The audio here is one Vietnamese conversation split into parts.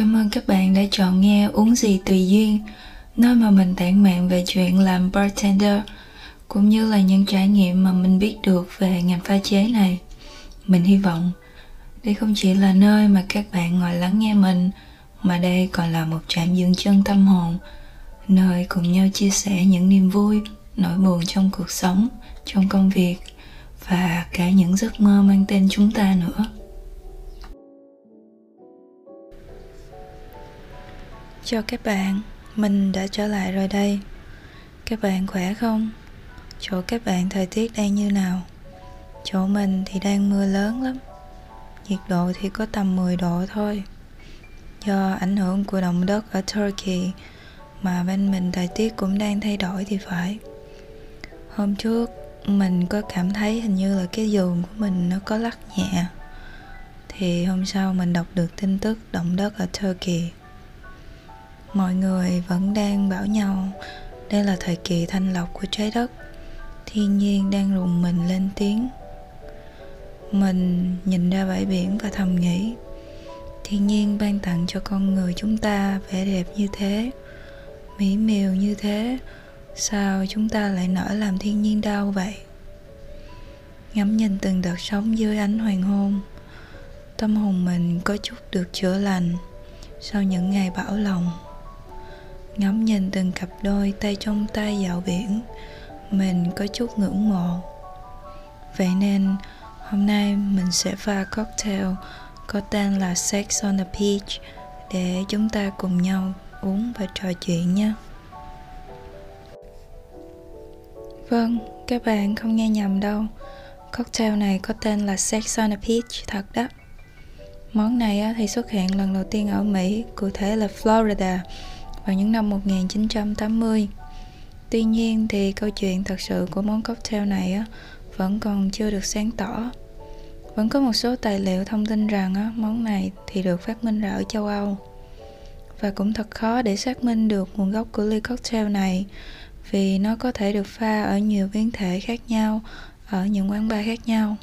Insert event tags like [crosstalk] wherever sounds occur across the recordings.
Cảm ơn các bạn đã chọn nghe Uống gì tùy duyên, nơi mà mình tản mạn về chuyện làm bartender, cũng như là những trải nghiệm mà mình biết được về ngành pha chế này. Mình hy vọng đây không chỉ là nơi mà các bạn ngồi lắng nghe mình, mà đây còn là một trạm dừng chân tâm hồn, nơi cùng nhau chia sẻ những niềm vui, nỗi buồn trong cuộc sống, trong công việc và cả những giấc mơ mang tên chúng ta nữa. Cho các bạn, mình đã trở lại rồi đây. Các bạn khỏe không? Chỗ các bạn thời tiết đang như nào? Chỗ mình thì đang mưa lớn lắm. Nhiệt độ thì có tầm 10 độ thôi. Do ảnh hưởng của động đất ở Turkey mà bên mình thời tiết cũng đang thay đổi thì phải. Hôm trước mình có cảm thấy hình như là cái giường của mình nó có lắc nhẹ. Thì hôm sau mình đọc được tin tức động đất ở Turkey mọi người vẫn đang bảo nhau đây là thời kỳ thanh lọc của trái đất. Thiên nhiên đang rùng mình lên tiếng. Mình nhìn ra bãi biển và thầm nghĩ, thiên nhiên ban tặng cho con người chúng ta vẻ đẹp như thế, mỹ miều như thế, sao chúng ta lại nỡ làm thiên nhiên đau vậy? Ngắm nhìn từng đợt sóng dưới ánh hoàng hôn, tâm hồn mình có chút được chữa lành sau những ngày bão lòng ngắm nhìn từng cặp đôi tay trong tay dạo biển, mình có chút ngưỡng mộ. Vậy nên, hôm nay mình sẽ pha cocktail có tên là sex on the beach để chúng ta cùng nhau uống và trò chuyện nhé vâng các bạn không nghe nhầm đâu. Cocktail này có tên là sex on the beach, thật đó. Món này thì xuất hiện lần đầu tiên ở mỹ, cụ thể là florida vào những năm 1980. Tuy nhiên thì câu chuyện thật sự của món cocktail này á, vẫn còn chưa được sáng tỏ. Vẫn có một số tài liệu thông tin rằng á, món này thì được phát minh ra ở châu Âu. Và cũng thật khó để xác minh được nguồn gốc của ly cocktail này vì nó có thể được pha ở nhiều biến thể khác nhau ở những quán bar khác nhau.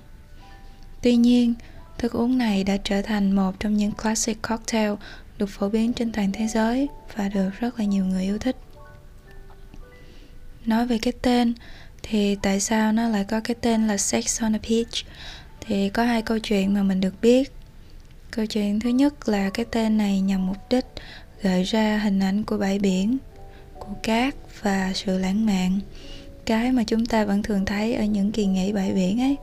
Tuy nhiên, thức uống này đã trở thành một trong những classic cocktail được phổ biến trên toàn thế giới và được rất là nhiều người yêu thích. Nói về cái tên thì tại sao nó lại có cái tên là Sex on a Beach? Thì có hai câu chuyện mà mình được biết. Câu chuyện thứ nhất là cái tên này nhằm mục đích gợi ra hình ảnh của bãi biển của cát và sự lãng mạn. Cái mà chúng ta vẫn thường thấy ở những kỳ nghỉ bãi biển ấy.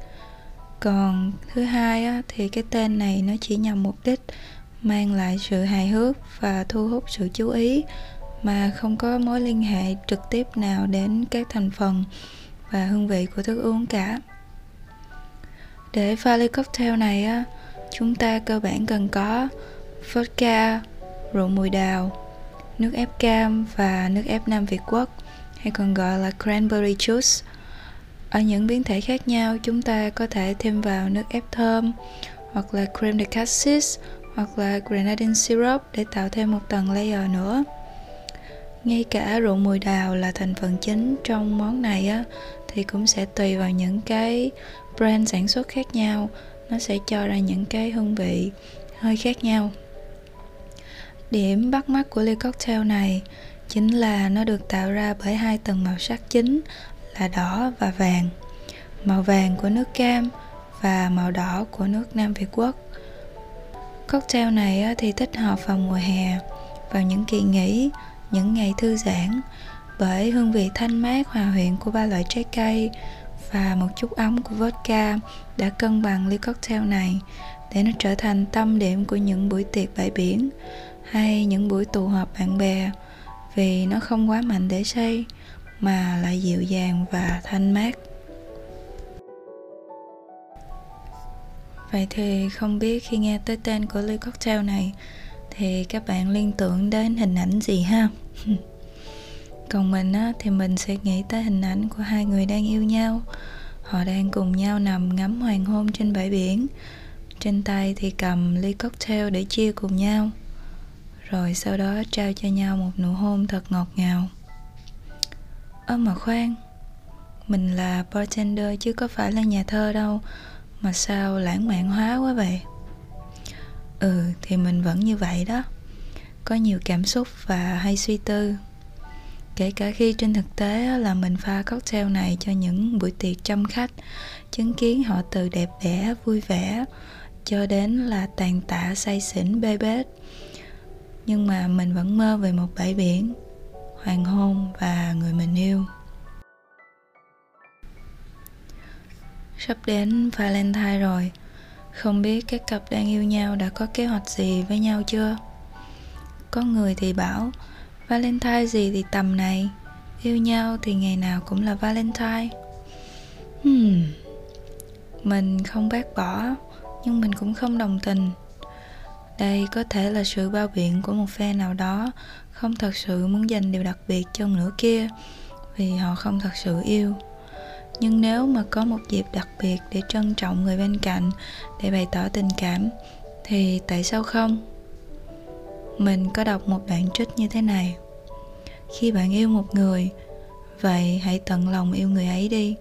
Còn thứ hai á, thì cái tên này nó chỉ nhằm mục đích mang lại sự hài hước và thu hút sự chú ý, mà không có mối liên hệ trực tiếp nào đến các thành phần và hương vị của thức uống cả. Để pha ly cocktail này á, chúng ta cơ bản cần có vodka, rượu mùi đào, nước ép cam và nước ép nam việt quốc, hay còn gọi là cranberry juice. Ở những biến thể khác nhau, chúng ta có thể thêm vào nước ép thơm hoặc là cream de cassis hoặc là grenadine syrup để tạo thêm một tầng layer nữa. Ngay cả rượu mùi đào là thành phần chính trong món này á, thì cũng sẽ tùy vào những cái brand sản xuất khác nhau. Nó sẽ cho ra những cái hương vị hơi khác nhau. Điểm bắt mắt của ly cocktail này chính là nó được tạo ra bởi hai tầng màu sắc chính là đỏ và vàng. Màu vàng của nước cam và màu đỏ của nước nam việt quốc. Cocktail này thì thích hợp vào mùa hè, vào những kỳ nghỉ, những ngày thư giãn bởi hương vị thanh mát hòa quyện của ba loại trái cây và một chút ấm của vodka đã cân bằng ly cocktail này để nó trở thành tâm điểm của những buổi tiệc bãi biển hay những buổi tụ họp bạn bè. Vì nó không quá mạnh để say mà lại dịu dàng và thanh mát. Vậy thì không biết khi nghe tới tên của ly cocktail này thì các bạn liên tưởng đến hình ảnh gì ha? [laughs] Còn mình á, thì mình sẽ nghĩ tới hình ảnh của hai người đang yêu nhau. Họ đang cùng nhau nằm ngắm hoàng hôn trên bãi biển. Trên tay thì cầm ly cocktail để chia cùng nhau. Rồi sau đó trao cho nhau một nụ hôn thật ngọt ngào. Ơ mà khoan Mình là bartender chứ có phải là nhà thơ đâu mà sao lãng mạn hóa quá vậy? Ừ thì mình vẫn như vậy đó. Có nhiều cảm xúc và hay suy tư. Kể cả khi trên thực tế là mình pha cocktail này cho những buổi tiệc trăm khách, chứng kiến họ từ đẹp đẽ, vui vẻ, cho đến là tàn tạ say xỉn bê bết. Nhưng mà mình vẫn mơ về một bãi biển, hoàng hôn và người mình yêu. Sắp đến valentine rồi. Không biết các cặp đang yêu nhau đã có kế hoạch gì với nhau chưa? Có người thì bảo, valentine gì thì tầm này, yêu nhau thì ngày nào cũng là valentine. Hmm. mình không bác bỏ, nhưng mình cũng không đồng tình. Đây có thể là sự bao biện của một phe nào đó không thật sự muốn dành điều đặc biệt cho nửa kia vì họ không thật sự yêu nhưng nếu mà có một dịp đặc biệt để trân trọng người bên cạnh, để bày tỏ tình cảm, thì tại sao không? Mình có đọc một đoạn trích như thế này. Khi bạn yêu một người, vậy hãy tận lòng yêu người ấy đi.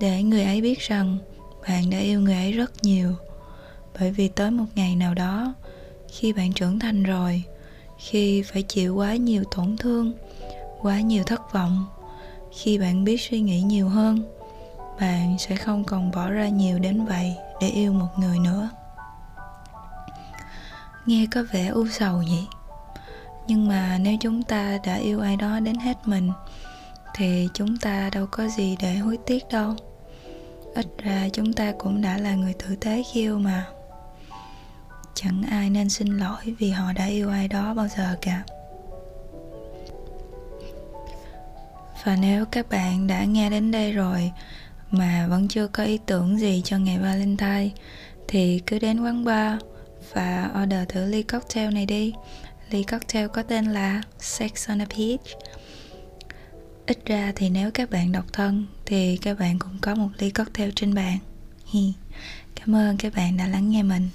Để người ấy biết rằng bạn đã yêu người ấy rất nhiều. Bởi vì tới một ngày nào đó, khi bạn trưởng thành rồi, khi phải chịu quá nhiều tổn thương, quá nhiều thất vọng khi bạn biết suy nghĩ nhiều hơn, bạn sẽ không còn bỏ ra nhiều đến vậy để yêu một người nữa. Nghe có vẻ u sầu nhỉ? Nhưng mà nếu chúng ta đã yêu ai đó đến hết mình, thì chúng ta đâu có gì để hối tiếc đâu. Ít ra chúng ta cũng đã là người tử tế khi yêu mà. Chẳng ai nên xin lỗi vì họ đã yêu ai đó bao giờ cả. Và nếu các bạn đã nghe đến đây rồi mà vẫn chưa có ý tưởng gì cho ngày Valentine, thì cứ đến quán bar và order thử ly cocktail này đi. Ly cocktail có tên là Sex on a Peach. Ít ra thì nếu các bạn độc thân thì các bạn cũng có một ly cocktail trên bàn. Hi. Cảm ơn các bạn đã lắng nghe mình.